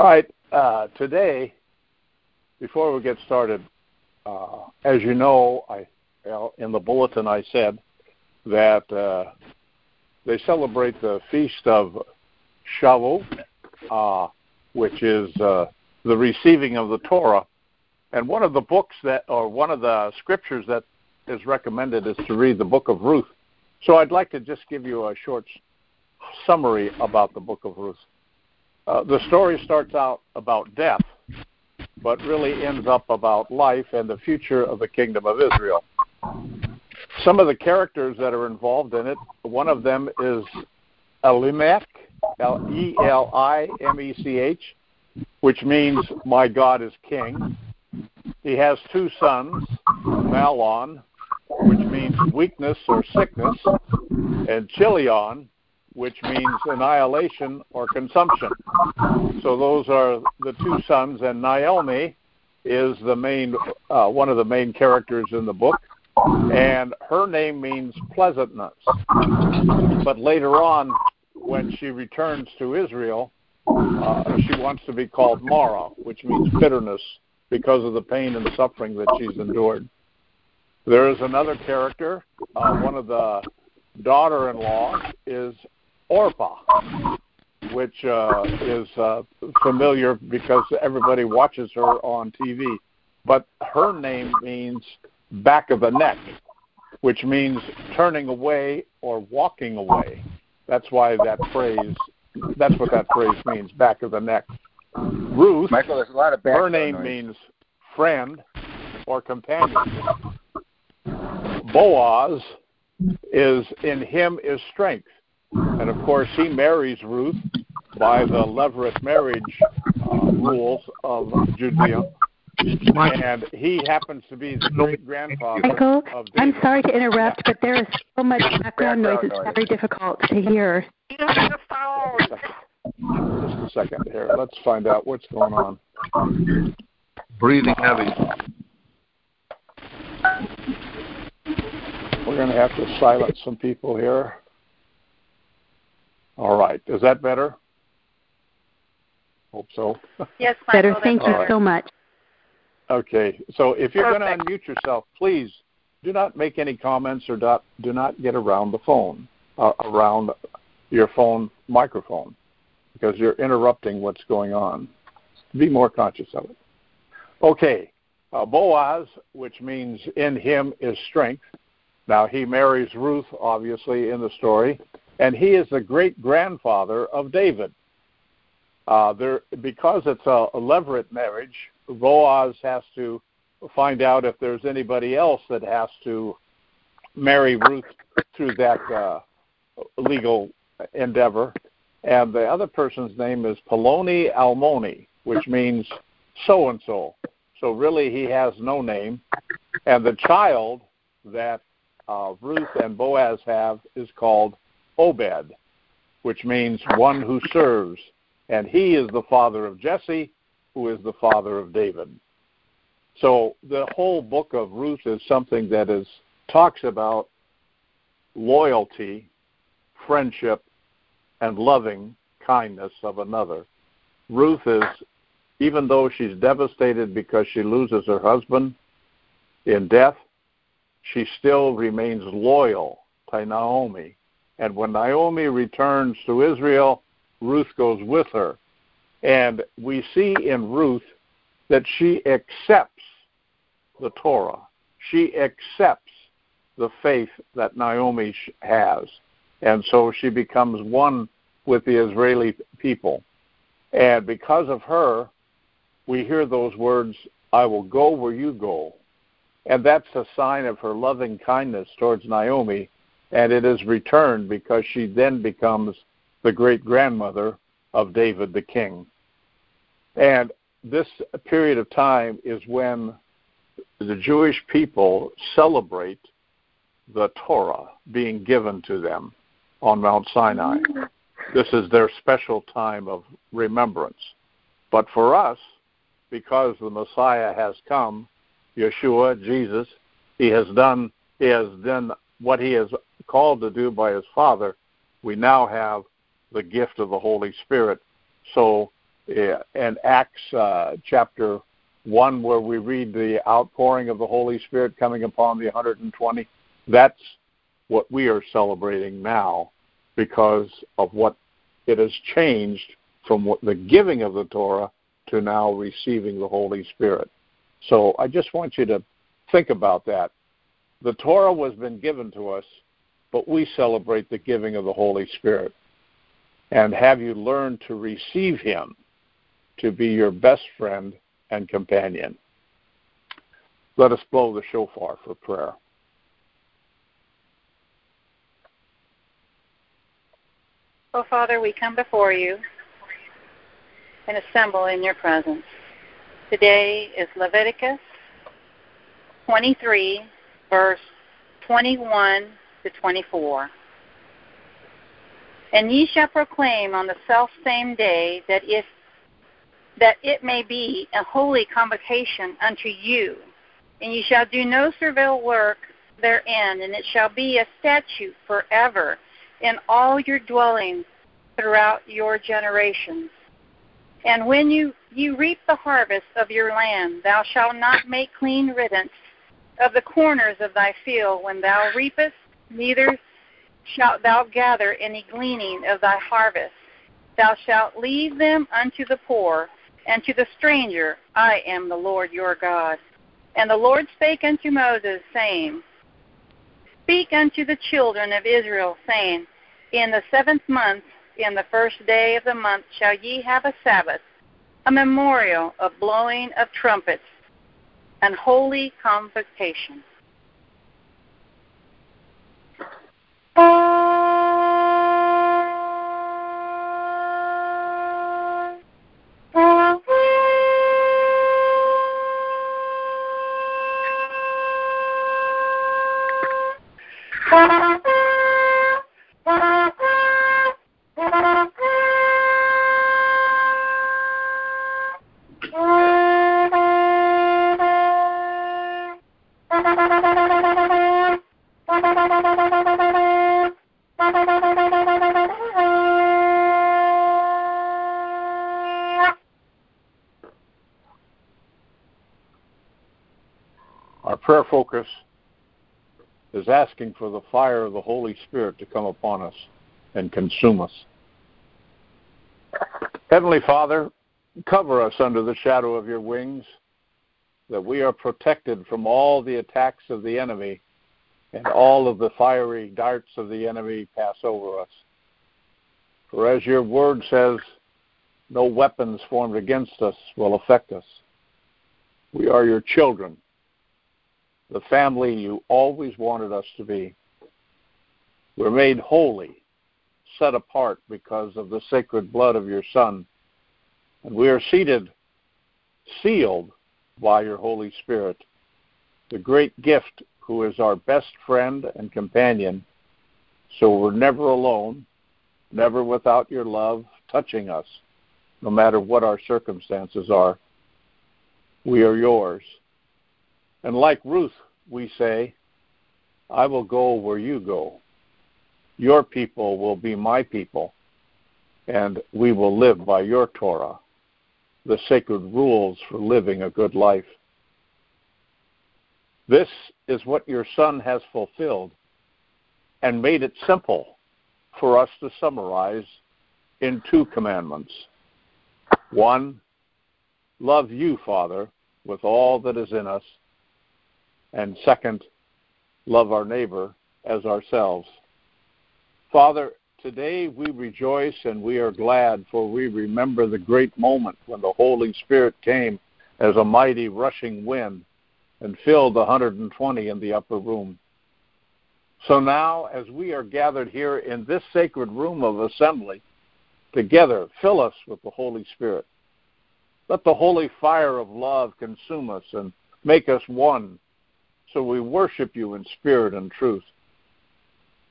All right. Uh, today, before we get started, uh, as you know, I in the bulletin I said that uh, they celebrate the feast of Shavuot, uh, which is uh, the receiving of the Torah. And one of the books that, or one of the scriptures that is recommended is to read the book of Ruth. So I'd like to just give you a short summary about the book of Ruth. Uh, the story starts out about death, but really ends up about life and the future of the kingdom of Israel. Some of the characters that are involved in it, one of them is Elimelech, L E L I M E C H, which means my God is king. He has two sons, Mahlon, which means weakness or sickness, and Chilion, which means annihilation or consumption. So those are the two sons, and Naomi is the main uh, one of the main characters in the book, and her name means pleasantness. But later on, when she returns to Israel, uh, she wants to be called Mara, which means bitterness because of the pain and suffering that she's endured. There is another character, uh, one of the daughter-in-law is Orpah, which uh, is uh, familiar because everybody watches her on TV. But her name means back of the neck, which means turning away or walking away. That's why that phrase, that's what that phrase means, back of the neck. Ruth, Michael, there's a lot of her name noise. means friend or companion. Boaz is in him is strength. And of course, he marries Ruth by the levirate marriage uh, rules of Judaism. And he happens to be the great grandfather Michael, of I'm sorry to interrupt, but there is so much background noise. It's noise. very difficult to hear. Just a second here. Let's find out what's going on. breathing heavy. We're going to have to silence some people here. All right. Is that better? Hope so. Yes, Michael. Better. Thank you better. so much. Okay. So if you're going to unmute yourself, please do not make any comments or do, do not get around the phone, uh, around your phone microphone, because you're interrupting what's going on. Be more conscious of it. Okay. Uh, Boaz, which means in him is strength. Now he marries Ruth, obviously, in the story, and he is the great grandfather of David. Uh, there, because it's a, a levirate marriage, Boaz has to find out if there's anybody else that has to marry Ruth through that uh, legal endeavor. And the other person's name is Poloni Almoni, which means so and so. So really, he has no name. And the child that uh, Ruth and Boaz have is called Obed, which means one who serves. And he is the father of Jesse, who is the father of David. So the whole book of Ruth is something that is talks about loyalty, friendship, and loving kindness of another. Ruth is, even though she's devastated because she loses her husband in death, she still remains loyal to Naomi. And when Naomi returns to Israel, Ruth goes with her. And we see in Ruth that she accepts the Torah. She accepts the faith that Naomi has. And so she becomes one with the Israeli people. And because of her, we hear those words, I will go where you go. And that's a sign of her loving kindness towards Naomi. And it is returned because she then becomes the great grandmother of David the king. And this period of time is when the Jewish people celebrate the Torah being given to them on Mount Sinai. This is their special time of remembrance. But for us, because the Messiah has come, Yeshua, Jesus, he has done he has done what he is called to do by his Father. We now have the gift of the Holy Spirit. So in Acts uh, chapter 1, where we read the outpouring of the Holy Spirit coming upon the 120. That's what we are celebrating now because of what it has changed from what the giving of the Torah to now receiving the Holy Spirit. So I just want you to think about that. The Torah was been given to us, but we celebrate the giving of the Holy Spirit. And have you learned to receive Him to be your best friend and companion? Let us blow the shofar for prayer. Oh, Father, we come before you and assemble in your presence. Today is Leviticus 23, verse 21 to 24. And ye shall proclaim on the self same day that if that it may be a holy convocation unto you, and ye shall do no servile work therein, and it shall be a statute forever in all your dwellings throughout your generations. And when you, you reap the harvest of your land, thou shalt not make clean riddance of the corners of thy field when thou reapest, neither shalt thou gather any gleaning of thy harvest. Thou shalt leave them unto the poor, and to the stranger, I am the Lord your God. And the Lord spake unto Moses, saying, Speak unto the children of Israel, saying, In the seventh month, in the first day of the month, shall ye have a Sabbath, a memorial of blowing of trumpets, and holy convocation. Prayer focus is asking for the fire of the Holy Spirit to come upon us and consume us. Heavenly Father, cover us under the shadow of your wings, that we are protected from all the attacks of the enemy and all of the fiery darts of the enemy pass over us. For as your word says, no weapons formed against us will affect us. We are your children the family you always wanted us to be. We're made holy, set apart because of the sacred blood of your Son. And we are seated, sealed by your Holy Spirit, the great gift who is our best friend and companion. So we're never alone, never without your love touching us, no matter what our circumstances are. We are yours. And like Ruth, we say, I will go where you go. Your people will be my people, and we will live by your Torah, the sacred rules for living a good life. This is what your Son has fulfilled and made it simple for us to summarize in two commandments. One, love you, Father, with all that is in us and second, love our neighbor as ourselves. Father, today we rejoice and we are glad, for we remember the great moment when the Holy Spirit came as a mighty rushing wind and filled the 120 in the upper room. So now, as we are gathered here in this sacred room of assembly, together, fill us with the Holy Spirit. Let the holy fire of love consume us and make us one so we worship you in spirit and truth.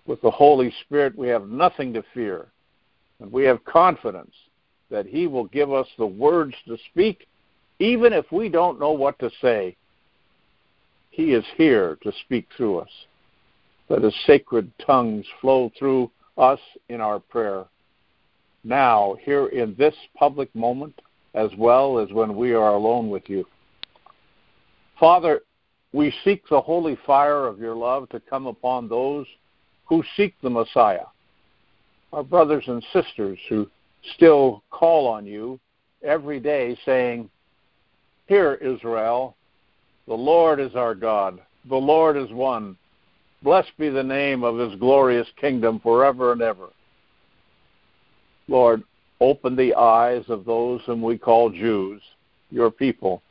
With the Holy Spirit, we have nothing to fear, and we have confidence that He will give us the words to speak, even if we don't know what to say. He is here to speak through us. Let His sacred tongues flow through us in our prayer. Now, here in this public moment, as well as when we are alone with you. Father, we seek the holy fire of your love to come upon those who seek the Messiah, our brothers and sisters who still call on you every day saying, Hear, Israel, the Lord is our God, the Lord is one. Blessed be the name of his glorious kingdom forever and ever. Lord, open the eyes of those whom we call Jews, your people,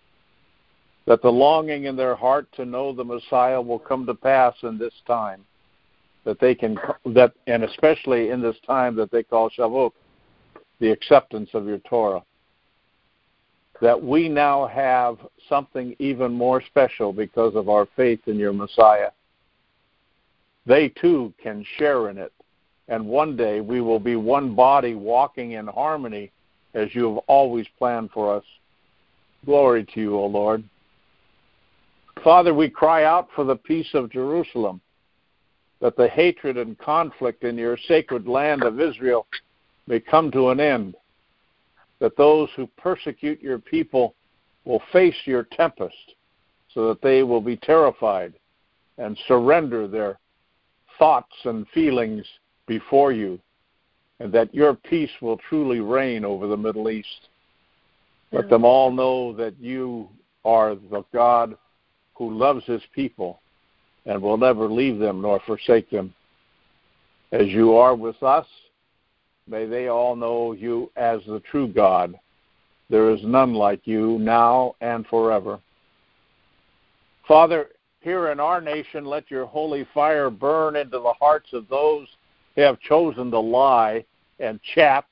that the longing in their heart to know the Messiah will come to pass in this time, that they can that and especially in this time that they call Shavuot, the acceptance of your Torah. That we now have something even more special because of our faith in your Messiah. They too can share in it and one day we will be one body walking in harmony as you have always planned for us. Glory to you, O Lord. Father, we cry out for the peace of Jerusalem, that the hatred and conflict in your sacred land of Israel may come to an end, that those who persecute your people will face your tempest, so that they will be terrified and surrender their thoughts and feelings before you, and that your peace will truly reign over the Middle East. Let them all know that you are the God who loves his people and will never leave them nor forsake them. As you are with us, may they all know you as the true God. There is none like you now and forever. Father, here in our nation, let your holy fire burn into the hearts of those who have chosen to lie and chat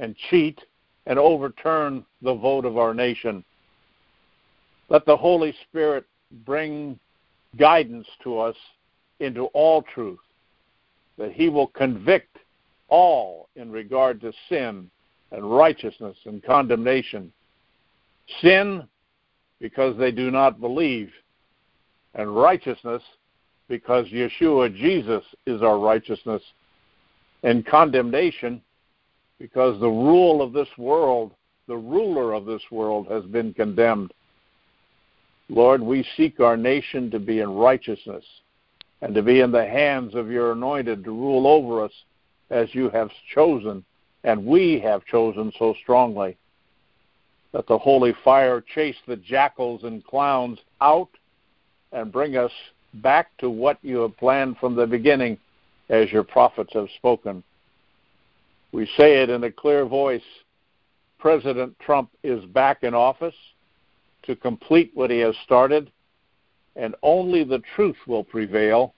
and cheat and overturn the vote of our nation. Let the Holy Spirit bring guidance to us into all truth, that He will convict all in regard to sin and righteousness and condemnation. Sin because they do not believe, and righteousness because Yeshua Jesus is our righteousness and condemnation because the rule of this world, the ruler of this world, has been condemned. Lord, we seek our nation to be in righteousness and to be in the hands of your anointed to rule over us as you have chosen and we have chosen so strongly. That the holy fire chase the jackals and clowns out and bring us back to what you have planned from the beginning as your prophets have spoken. We say it in a clear voice President Trump is back in office to complete what he has started, and only the truth will prevail,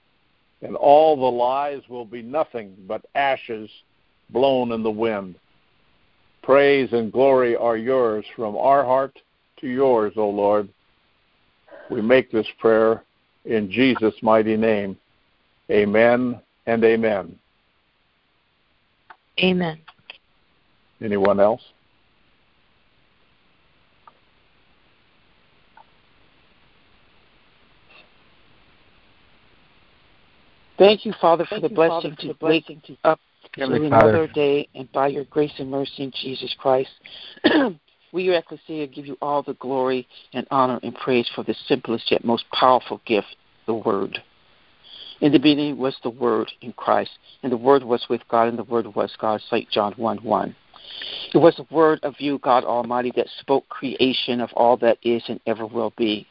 and all the lies will be nothing but ashes blown in the wind. Praise and glory are yours from our heart to yours, O Lord. We make this prayer in Jesus' mighty name. Amen and amen. Amen. Anyone else? Thank you, Father, for the blessing to wake up to another day, and by your grace and mercy in Jesus Christ, we, your ecclesia, give you all the glory and honor and praise for the simplest yet most powerful gift, the Word. In the beginning was the Word in Christ, and the Word was with God, and the Word was God. St. John 1 1. It was the Word of you, God Almighty, that spoke creation of all that is and ever will be.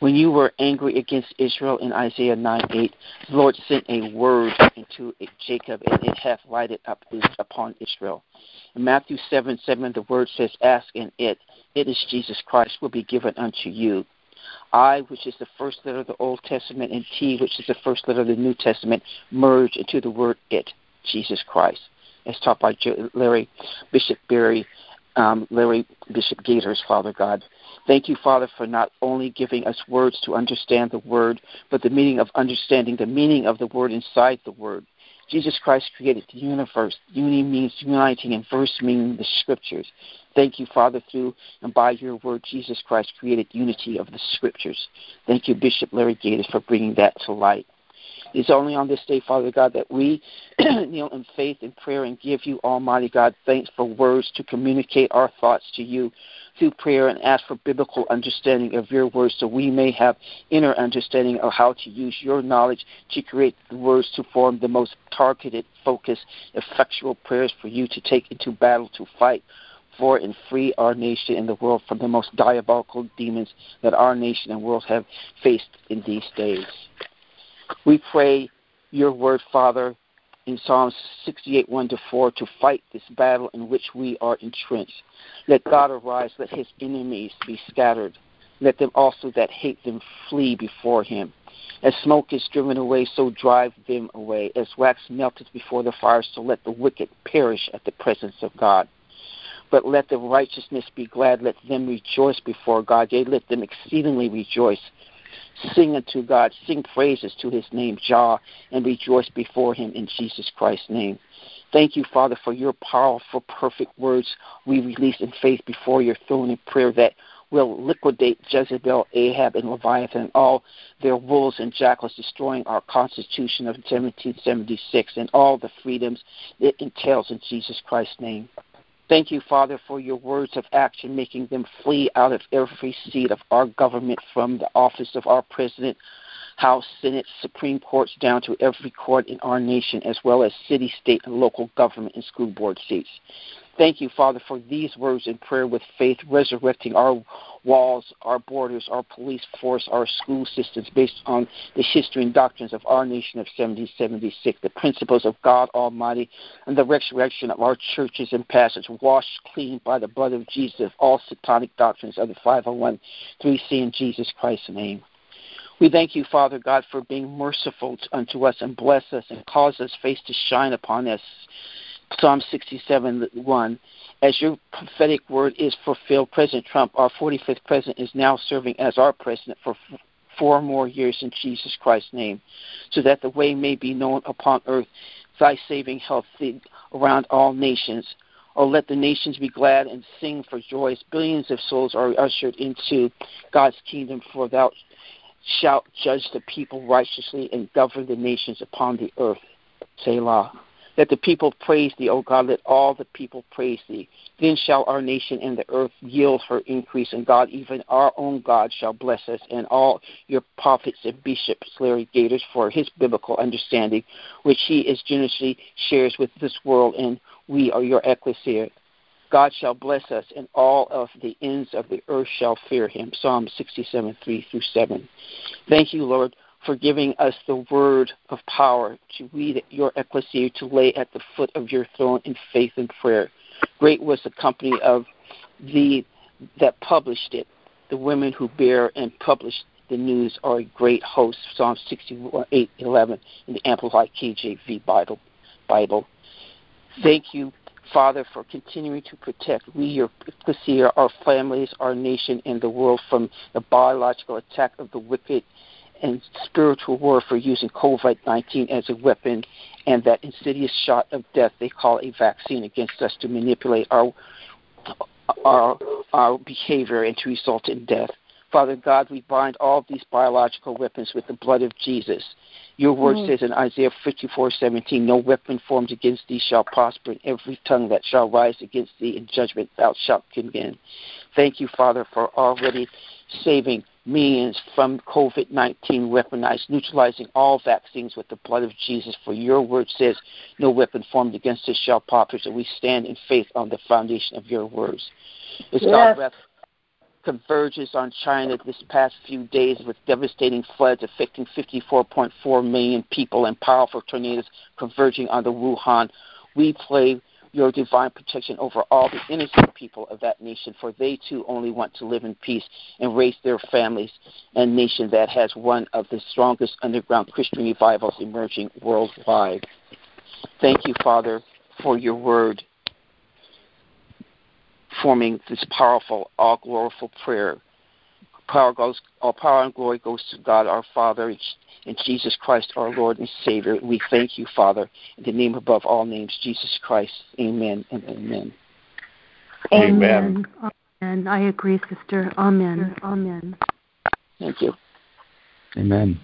When you were angry against Israel in Isaiah 9 8, the Lord sent a word into Jacob, and it hath lighted up upon Israel. In Matthew 7 7, the word says, Ask, and it, it is Jesus Christ, will be given unto you. I, which is the first letter of the Old Testament, and T, which is the first letter of the New Testament, merge into the word it, Jesus Christ, as taught by Larry Bishop Barry, um, Larry Bishop Gaiters, Father God. Thank you, Father, for not only giving us words to understand the word, but the meaning of understanding the meaning of the word inside the word. Jesus Christ created the universe. Unity means uniting, and verse meaning the scriptures. Thank you, Father, through and by your word, Jesus Christ created unity of the scriptures. Thank you, Bishop Larry Gaiters, for bringing that to light. It's only on this day, Father God, that we kneel in faith and prayer and give you, Almighty God, thanks for words to communicate our thoughts to you through prayer and ask for biblical understanding of your words so we may have inner understanding of how to use your knowledge to create the words to form the most targeted, focused, effectual prayers for you to take into battle to fight for and free our nation and the world from the most diabolical demons that our nation and world have faced in these days. We pray your word, Father, in Psalms 68, 1 to 4, to fight this battle in which we are entrenched. Let God arise, let his enemies be scattered. Let them also that hate them flee before him. As smoke is driven away, so drive them away. As wax melteth before the fire, so let the wicked perish at the presence of God. But let the righteousness be glad, let them rejoice before God, yea, let them exceedingly rejoice. Sing unto God, sing praises to his name, Jah, and rejoice before him in Jesus Christ's name. Thank you, Father, for your powerful, perfect words we release in faith before your throne in prayer that will liquidate Jezebel, Ahab, and Leviathan, all their wolves and jackals, destroying our Constitution of 1776 and all the freedoms it entails in Jesus Christ's name. Thank you, Father, for your words of action, making them flee out of every seat of our government from the office of our president, House, Senate, Supreme Courts, down to every court in our nation, as well as city, state, and local government and school board seats. Thank you, Father, for these words in prayer with faith, resurrecting our walls, our borders, our police force, our school systems based on the history and doctrines of our nation of 1776, the principles of God Almighty, and the resurrection of our churches and pastors, washed clean by the blood of Jesus of all satanic doctrines of the 501 3C in Jesus Christ's name. We thank you, Father God, for being merciful unto us and bless us and cause us face to shine upon us Psalm 67 1. As your prophetic word is fulfilled, President Trump, our 45th president, is now serving as our president for four more years in Jesus Christ's name, so that the way may be known upon earth, thy saving health around all nations. Oh, let the nations be glad and sing for joy. as Billions of souls are ushered into God's kingdom, for thou shalt judge the people righteously and govern the nations upon the earth. Selah. Let the people praise thee, O God. Let all the people praise thee. Then shall our nation and the earth yield her increase, and God, even our own God, shall bless us, and all your prophets and bishops, Larry Gaiters, for his biblical understanding, which he is generously shares with this world, and we are your ecclesia. God shall bless us, and all of the ends of the earth shall fear him. Psalm 67, 3 through 7. Thank you, Lord, for giving us the word of power to read your ecclesia, to lay at the foot of your throne in faith and prayer. Great was the company of the that published it. The women who bear and publish the news are a great host. Psalm 68, 11 in the Amplified KJV Bible. Bible. Thank you, Father, for continuing to protect we, your ecclesia, our families, our nation, and the world from the biological attack of the wicked and spiritual warfare using COVID 19 as a weapon and that insidious shot of death they call a vaccine against us to manipulate our, our, our behavior and to result in death. Father God, we bind all these biological weapons with the blood of Jesus. Your word mm-hmm. says in Isaiah 54:17, "No weapon formed against thee shall prosper, and every tongue that shall rise against thee in judgment thou shalt condemn." Thank you, Father, for already saving millions from COVID 19 weaponized, neutralizing all vaccines with the blood of Jesus. For your word says, No weapon formed against us shall prosper, and we stand in faith on the foundation of your words. As yes. God wrath converges on China this past few days with devastating floods affecting 54.4 million people and powerful tornadoes converging on the Wuhan, we pray your divine protection over all the innocent people of that nation, for they too only want to live in peace and raise their families, and nation that has one of the strongest underground Christian revivals emerging worldwide. Thank you, Father, for your word forming this powerful, all gloriful prayer. Power goes, all power and glory goes to God our Father in Jesus Christ, our Lord and Savior. We thank you, Father, in the name above all names, Jesus Christ. Amen and amen. Amen. Amen. I agree, sister. Amen. Amen. Thank you. Amen.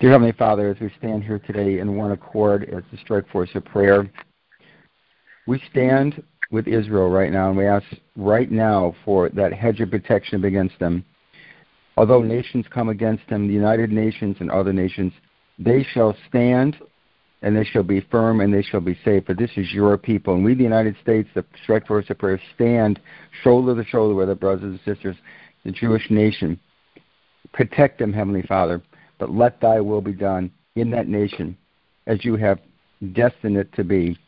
Dear Heavenly Father, as we stand here today in one accord as the Strike Force of Prayer, we stand with Israel right now and we ask right now for that hedge of protection against them. Although nations come against them, the United Nations and other nations, they shall stand and they shall be firm and they shall be safe. For this is your people. And we, the United States, the Strike Force of Prayer, stand shoulder to shoulder with our brothers and sisters, the Jewish nation. Protect them, Heavenly Father but let thy will be done in that nation as you have destined it to be.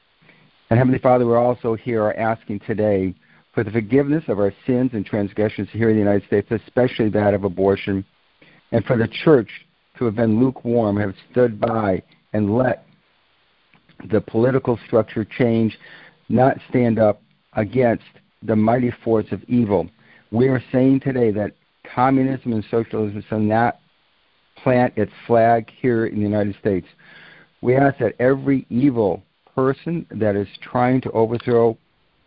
And Heavenly Father, we're also here asking today for the forgiveness of our sins and transgressions here in the United States, especially that of abortion, and for the church to have been lukewarm, have stood by and let the political structure change, not stand up against the mighty force of evil. We are saying today that communism and socialism shall not plant its flag here in the United States. We ask that every evil person that is trying to overthrow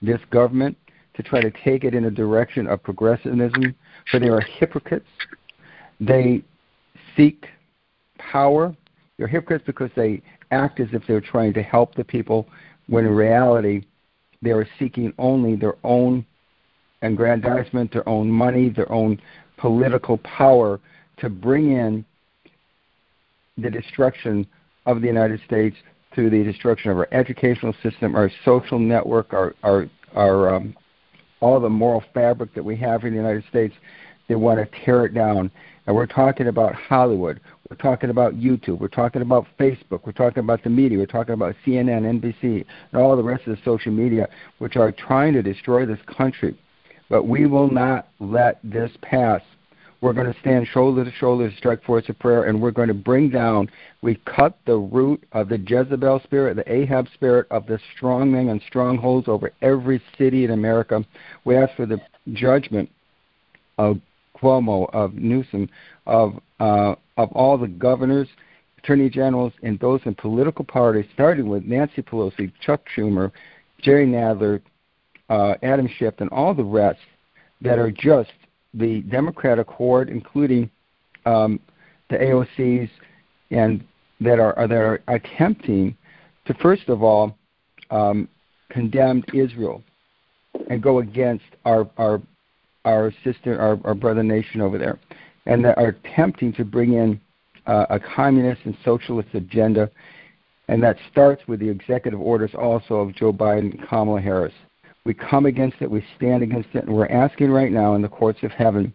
this government to try to take it in a direction of progressivism, for they are hypocrites. They seek power. They're hypocrites because they act as if they're trying to help the people, when in reality, they are seeking only their own aggrandizement, their own money, their own political power to bring in the destruction of the United States through the destruction of our educational system, our social network, our our, our um, all the moral fabric that we have in the United States. They want to tear it down. And we're talking about Hollywood. We're talking about YouTube. We're talking about Facebook. We're talking about the media. We're talking about CNN, NBC, and all the rest of the social media, which are trying to destroy this country. But we will not let this pass. We're going to stand shoulder to shoulder strike force of prayer, and we're going to bring down, we cut the root of the Jezebel spirit, the Ahab spirit of the strongmen and strongholds over every city in America. We ask for the judgment of Cuomo, of Newsom, of uh, of all the governors, attorney generals, and those in political parties, starting with Nancy Pelosi, Chuck Schumer, Jerry Nadler, uh, Adam Schiff, and all the rest that are just the Democratic horde, including um, the AOCs, and that are, that are attempting to first of all um, condemn Israel and go against our our our sister our, our brother nation over there, and that are attempting to bring in uh, a communist and socialist agenda, and that starts with the executive orders also of Joe Biden and Kamala Harris. We come against it. We stand against it. And we're asking right now in the courts of heaven,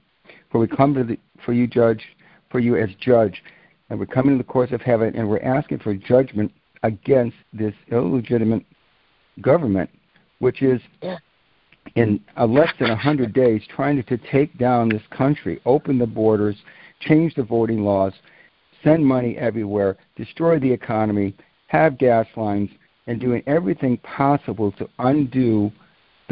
for we come to the, for you, judge, for you as judge, and we're coming to the courts of heaven, and we're asking for judgment against this illegitimate government, which is in less than 100 days trying to take down this country, open the borders, change the voting laws, send money everywhere, destroy the economy, have gas lines, and doing everything possible to undo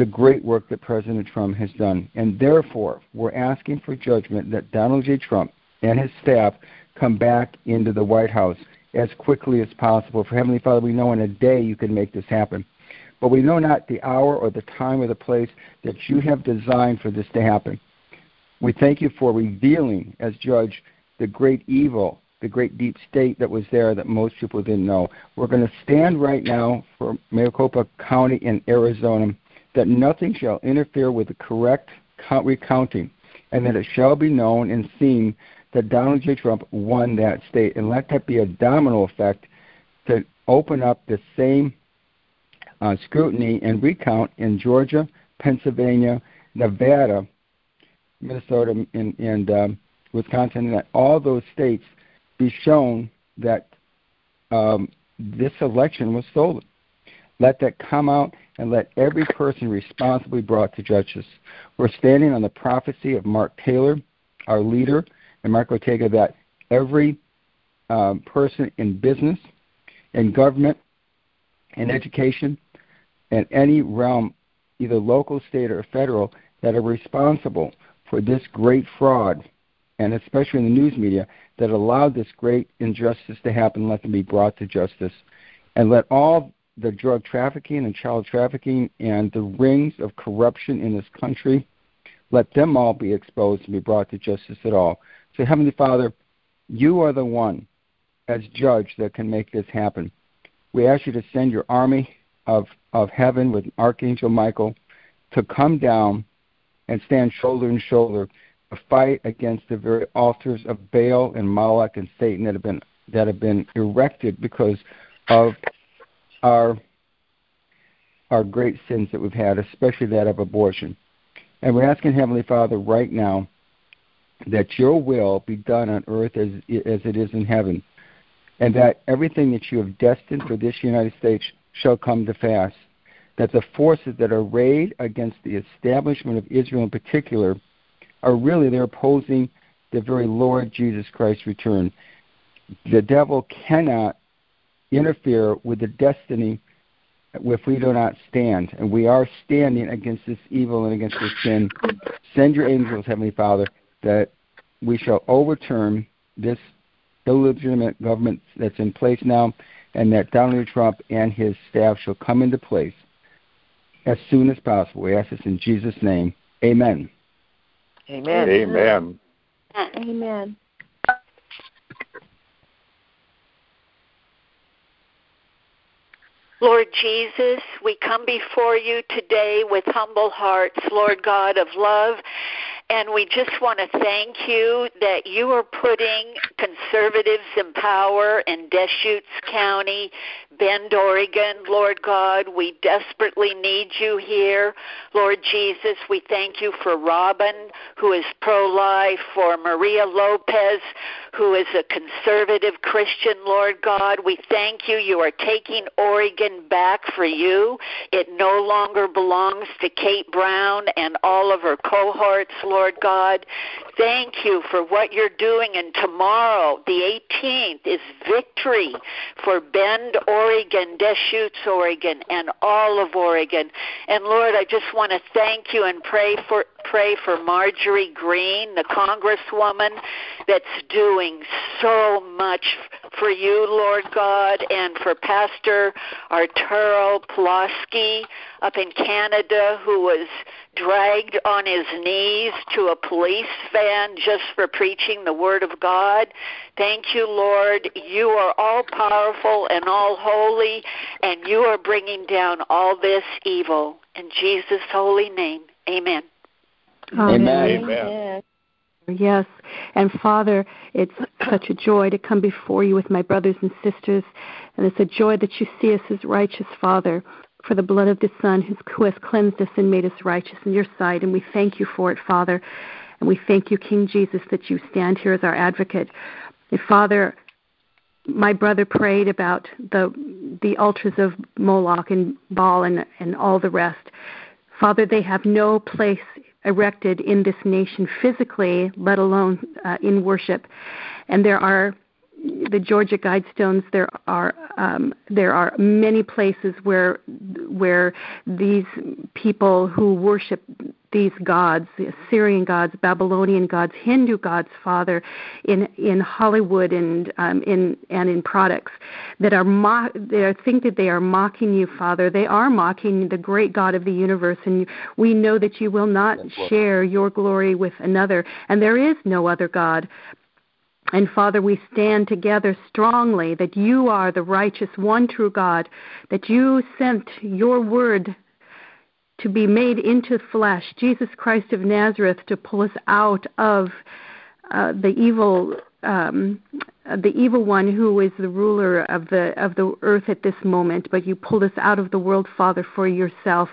the great work that President Trump has done. And therefore, we're asking for judgment that Donald J. Trump and his staff come back into the White House as quickly as possible. For Heavenly Father, we know in a day you can make this happen. But we know not the hour or the time or the place that you have designed for this to happen. We thank you for revealing, as judge, the great evil, the great deep state that was there that most people didn't know. We're going to stand right now for Maricopa County in Arizona that nothing shall interfere with the correct recounting, and that it shall be known and seen that Donald J. Trump won that state. And let that be a domino effect to open up the same uh, scrutiny and recount in Georgia, Pennsylvania, Nevada, Minnesota, and, and um, Wisconsin, and that all those states be shown that um, this election was stolen. Let that come out and let every person responsibly brought to justice. We're standing on the prophecy of Mark Taylor, our leader, and Mark Ortega, that every um, person in business, in government, in education, in any realm, either local, state, or federal, that are responsible for this great fraud, and especially in the news media, that allowed this great injustice to happen, let them be brought to justice. And let all the drug trafficking and child trafficking and the rings of corruption in this country, let them all be exposed and be brought to justice at all. So, Heavenly Father, you are the one as judge that can make this happen. We ask you to send your army of, of heaven with Archangel Michael to come down and stand shoulder to shoulder to fight against the very altars of Baal and Moloch and Satan that have been that have been erected because of our our great sins that we've had, especially that of abortion. And we're asking Heavenly Father right now that your will be done on earth as as it is in heaven, and that everything that you have destined for this United States shall come to pass. That the forces that are arrayed against the establishment of Israel in particular are really they're opposing the very Lord Jesus Christ's return. The devil cannot interfere with the destiny if we do not stand. And we are standing against this evil and against this sin. Send your angels, Heavenly Father, that we shall overturn this illegitimate government that's in place now, and that Donald Trump and his staff shall come into place as soon as possible. We ask this in Jesus' name. Amen. Amen. Amen. Amen. Lord Jesus, we come before you today with humble hearts, Lord God of love, and we just want to thank you that you are putting conservatives in power in Deschutes County, Bend, Oregon. Lord God, we desperately need you here. Lord Jesus, we thank you for Robin, who is pro life, for Maria Lopez, who is a conservative Christian, Lord God. We thank you. You are taking Oregon back for you. It no longer belongs to Kate Brown and all of her cohorts, Lord God. Thank you for what you're doing. And tomorrow, the 18th, is victory for Bend, Oregon, Deschutes, Oregon, and all of Oregon. And Lord, I just want to thank you and pray for pray for Marjorie Greene, the congresswoman that's doing so much for you, Lord God, and for Pastor Arturo Pawlowski up in Canada who was dragged on his knees to a police van just for preaching the Word of God. Thank you, Lord. You are all powerful and all holy, and you are bringing down all this evil. In Jesus' holy name, amen. Amen. Amen. Yes. And Father, it's such a joy to come before you with my brothers and sisters. And it's a joy that you see us as righteous, Father, for the blood of the Son who has cleansed us and made us righteous in your sight. And we thank you for it, Father. And we thank you, King Jesus, that you stand here as our advocate. And Father, my brother prayed about the the altars of Moloch and Baal and, and all the rest. Father, they have no place erected in this nation physically, let alone uh, in worship. And there are the Georgia Guidestones. There are um, there are many places where where these people who worship these gods, the Assyrian gods, Babylonian gods, Hindu gods, Father, in in Hollywood and um, in and in products that are mock, they think that they are mocking you, Father. They are mocking the great God of the universe, and we know that you will not share your glory with another, and there is no other God. And Father, we stand together strongly that you are the righteous, one true God, that you sent your word to be made into flesh, Jesus Christ of Nazareth, to pull us out of uh, the evil, um, the evil one who is the ruler of the of the earth at this moment. But you pulled us out of the world, Father, for yourself,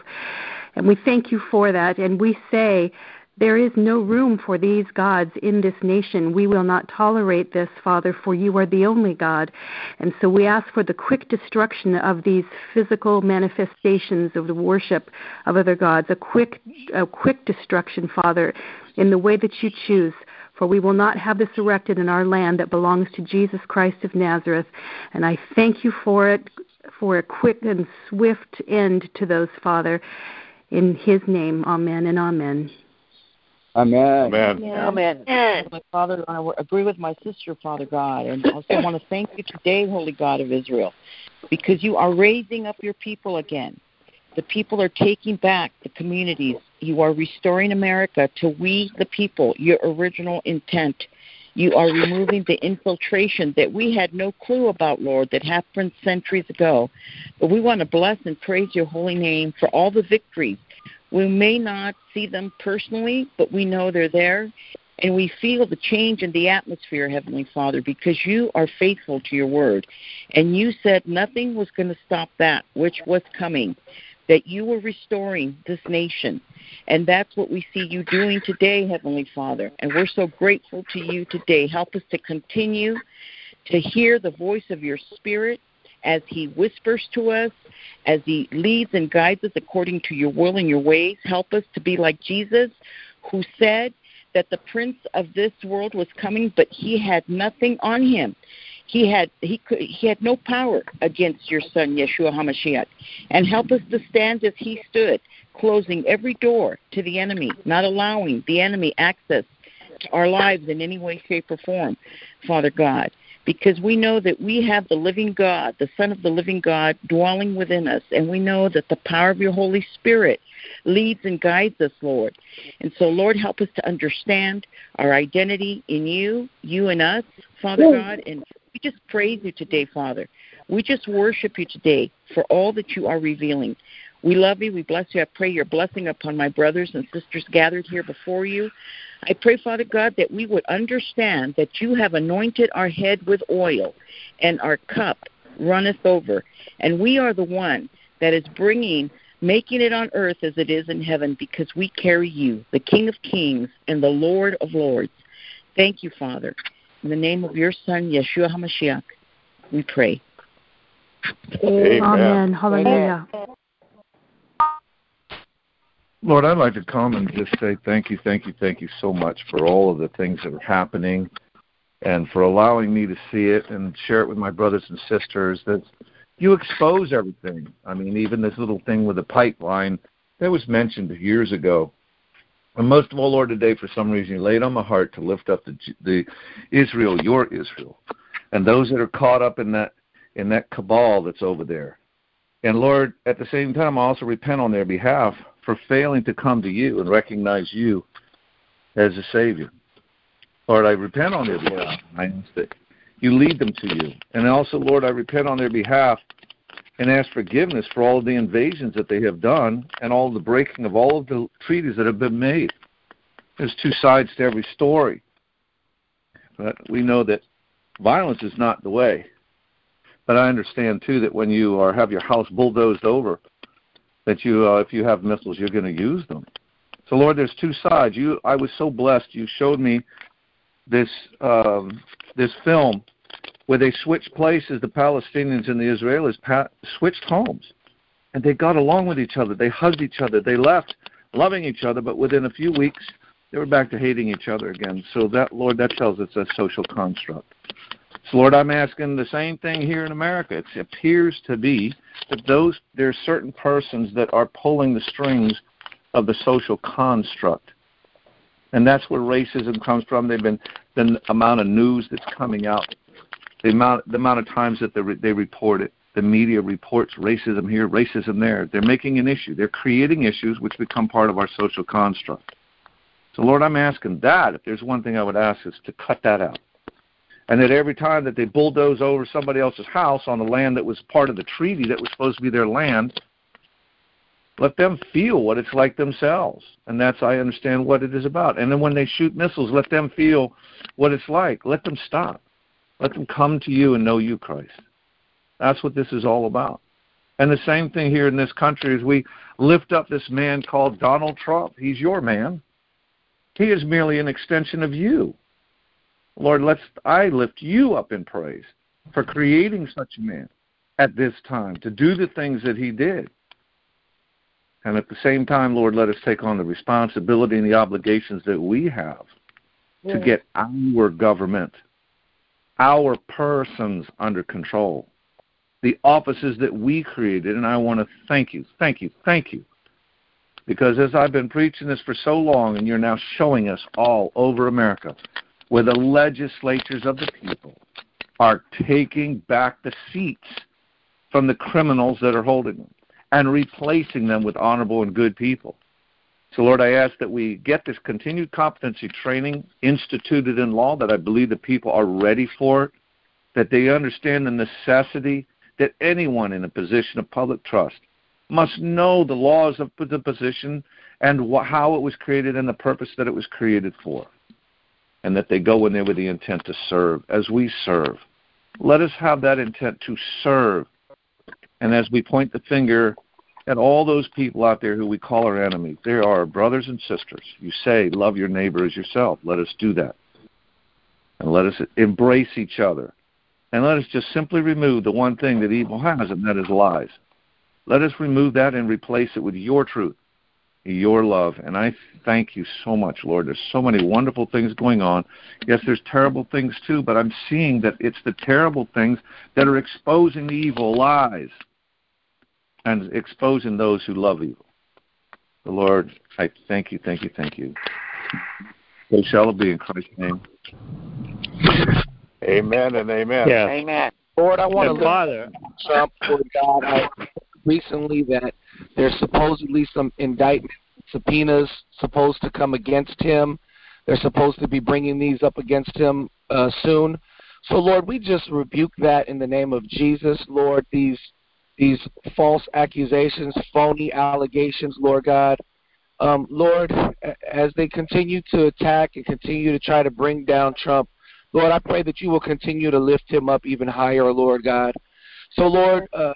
and we thank you for that. And we say there is no room for these gods in this nation. We will not tolerate this, Father, for you are the only God. And so we ask for the quick destruction of these physical manifestations of the worship of other gods, a quick, a quick destruction, Father, in the way that you choose. For we will not have this erected in our land that belongs to Jesus Christ of Nazareth. And I thank you for it, for a quick and swift end to those, Father. In his name, amen and amen. Amen. Amen. Amen. Amen. My Father, I agree with my sister, Father God, and also want to thank you today, Holy God of Israel, because you are raising up your people again. The people are taking back the communities. You are restoring America to we, the people, your original intent. You are removing the infiltration that we had no clue about, Lord, that happened centuries ago. But we want to bless and praise your holy name for all the victories. We may not see them personally, but we know they're there. And we feel the change in the atmosphere, Heavenly Father, because you are faithful to your word. And you said nothing was going to stop that which was coming, that you were restoring this nation. And that's what we see you doing today, Heavenly Father. And we're so grateful to you today. Help us to continue to hear the voice of your Spirit as He whispers to us, as He leads and guides us according to your will and your ways. Help us to be like Jesus, who said that the prince of this world was coming, but he had nothing on him. He had he could he had no power against your son Yeshua Hamashiach. And help us to stand as he stood, closing every door to the enemy, not allowing the enemy access to our lives in any way, shape, or form, Father God because we know that we have the living God, the Son of the living God, dwelling within us, and we know that the power of your Holy Spirit leads and guides us, Lord. And so, Lord, help us to understand our identity in you, you and us, Father God, and we just praise you today, Father. We just worship you today for all that you are revealing. We love you. We bless you. I pray your blessing upon my brothers and sisters gathered here before you. I pray, Father God, that we would understand that you have anointed our head with oil and our cup runneth over. And we are the one that is bringing, making it on earth as it is in heaven because we carry you, the King of kings and the Lord of lords. Thank you, Father. In the name of your Son, Yeshua HaMashiach, we pray. Amen. Amen. Hallelujah. Lord, I'd like to come and just say thank you, thank you, thank you so much for all of the things that are happening and for allowing me to see it and share it with my brothers and sisters that you expose everything. I mean, even this little thing with the pipeline that was mentioned years ago. And most of all, Lord, today for some reason you laid on my heart to lift up the, the Israel, your Israel, and those that are caught up in that in that cabal that's over there. And Lord, at the same time, I also repent on their behalf for failing to come to you and recognize you as a Savior. Lord, I repent on their behalf. I ask that you lead them to you. And also, Lord, I repent on their behalf and ask forgiveness for all of the invasions that they have done and all the breaking of all of the treaties that have been made. There's two sides to every story. But we know that violence is not the way. But I understand too that when you are have your house bulldozed over that you, uh, if you have missiles, you're going to use them. So, Lord, there's two sides. You, I was so blessed. You showed me this um, this film where they switched places. The Palestinians and the Israelis pa- switched homes, and they got along with each other. They hugged each other. They left loving each other, but within a few weeks, they were back to hating each other again. So that, Lord, that tells us a social construct. So, Lord, I'm asking the same thing here in America. It appears to be that those there are certain persons that are pulling the strings of the social construct, and that's where racism comes from. They've been the amount of news that's coming out, the amount the amount of times that they, they report it. The media reports racism here, racism there. They're making an issue. They're creating issues which become part of our social construct. So, Lord, I'm asking that. If there's one thing I would ask is to cut that out and that every time that they bulldoze over somebody else's house on the land that was part of the treaty that was supposed to be their land, let them feel what it's like themselves. And that's, I understand what it is about. And then when they shoot missiles, let them feel what it's like. Let them stop. Let them come to you and know you, Christ. That's what this is all about. And the same thing here in this country is we lift up this man called Donald Trump. He's your man. He is merely an extension of you. Lord, let's I lift you up in praise for creating such a man at this time to do the things that he did. And at the same time, Lord, let us take on the responsibility and the obligations that we have yeah. to get our government, our persons under control, the offices that we created. And I want to thank you, thank you, thank you. Because as I've been preaching this for so long, and you're now showing us all over America where the legislatures of the people are taking back the seats from the criminals that are holding them and replacing them with honorable and good people. So, Lord, I ask that we get this continued competency training instituted in law, that I believe the people are ready for it, that they understand the necessity that anyone in a position of public trust must know the laws of the position and how it was created and the purpose that it was created for. And that they go in there with the intent to serve as we serve. Let us have that intent to serve. And as we point the finger at all those people out there who we call our enemies, they are our brothers and sisters. You say, love your neighbor as yourself. Let us do that. And let us embrace each other. And let us just simply remove the one thing that evil has, and that is lies. Let us remove that and replace it with your truth, your love. And I thank you so much, Lord. There's so many wonderful things going on. Yes, there's terrible things too, but I'm seeing that it's the terrible things that are exposing the evil lies and exposing those who love evil. The Lord, I thank you, thank you, thank you. So shall it be in Christ's name. Amen and amen. Yes. Amen. Lord, I want to Father. Trump, Lord God, I recently that there's supposedly some indictment subpoenas supposed to come against him. They're supposed to be bringing these up against him uh, soon. So, Lord, we just rebuke that in the name of Jesus, Lord. These these false accusations, phony allegations, Lord God. Um, Lord, as they continue to attack and continue to try to bring down Trump, Lord, I pray that you will continue to lift him up even higher, Lord God. So, Lord, uh,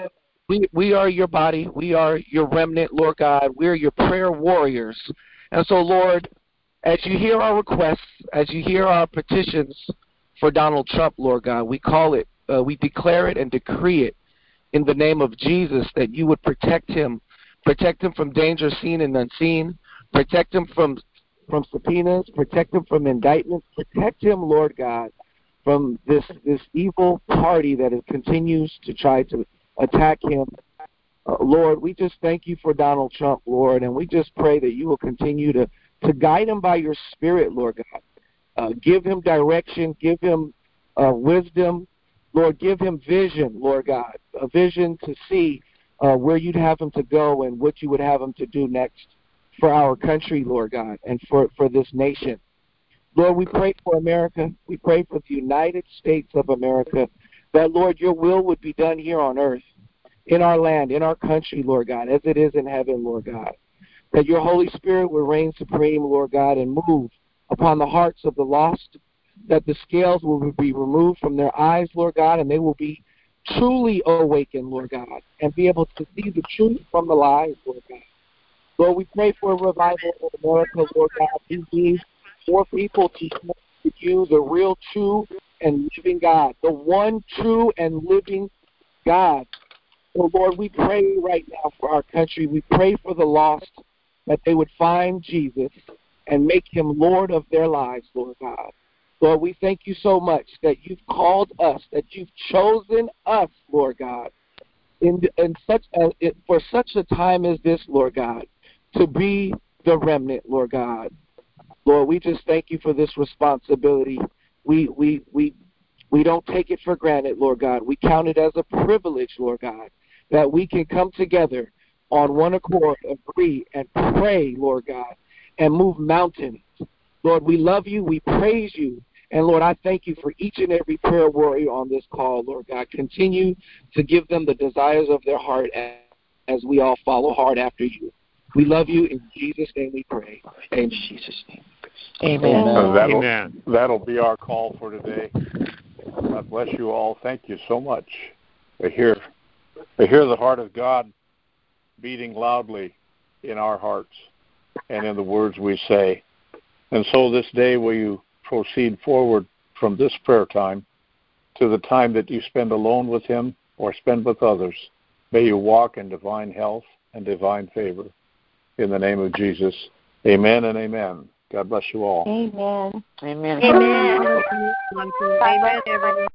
we, we are your body. We are your remnant, Lord God. We're your prayer warriors. And so, Lord, as you hear our requests, as you hear our petitions for Donald Trump, Lord God, we call it, uh, we declare it and decree it in the name of Jesus that you would protect him, protect him from danger seen and unseen, protect him from from subpoenas, protect him from indictments, protect him, Lord God, from this this evil party that continues to try to attack him. Uh, Lord, we just thank you for Donald Trump, Lord, and we just pray that you will continue to to guide him by your Spirit, Lord God. Uh, give him direction, give him uh, wisdom, Lord. Give him vision, Lord God, a vision to see uh, where you'd have him to go and what you would have him to do next for our country, Lord God, and for, for this nation. Lord, we pray for America. We pray for the United States of America that, Lord, your will would be done here on earth, in our land, in our country, Lord God, as it is in heaven, Lord God. That your Holy Spirit would reign supreme, Lord God, and move upon the hearts of the lost, that the scales will be removed from their eyes, Lord God, and they will be truly awakened, Lord God, and be able to see the truth from the lies, Lord God. Lord, we pray for a revival in America, Lord God. We need more people to to you, the real, true, and living God, the one true and living God. So, Lord, we pray right now for our country. We pray for the lost that they would find Jesus and make him Lord of their lives, Lord God. Lord, we thank you so much that you've called us, that you've chosen us, Lord God, in, in such a, for such a time as this, Lord God to be the remnant, Lord God. Lord, we just thank you for this responsibility. We we we we don't take it for granted, Lord God. We count it as a privilege, Lord God, that we can come together on one accord, agree, and pray, Lord God, and move mountains. Lord, we love you, we praise you, and Lord, I thank you for each and every prayer warrior on this call, Lord God. Continue to give them the desires of their heart as we all follow hard after you. We love you. In Jesus' name we pray. Amen. In Jesus' name. Amen. Amen. That'll, Amen. that'll be our call for today. God bless you all. Thank you so much. I hear, I hear the heart of God beating loudly in our hearts and in the words we say. And so this day, will you proceed forward from this prayer time to the time that you spend alone with Him or spend with others? May you walk in divine health and divine favor in the name of Jesus. Amen and amen. God bless you all. Amen. Amen. Amen. Amen, everyone.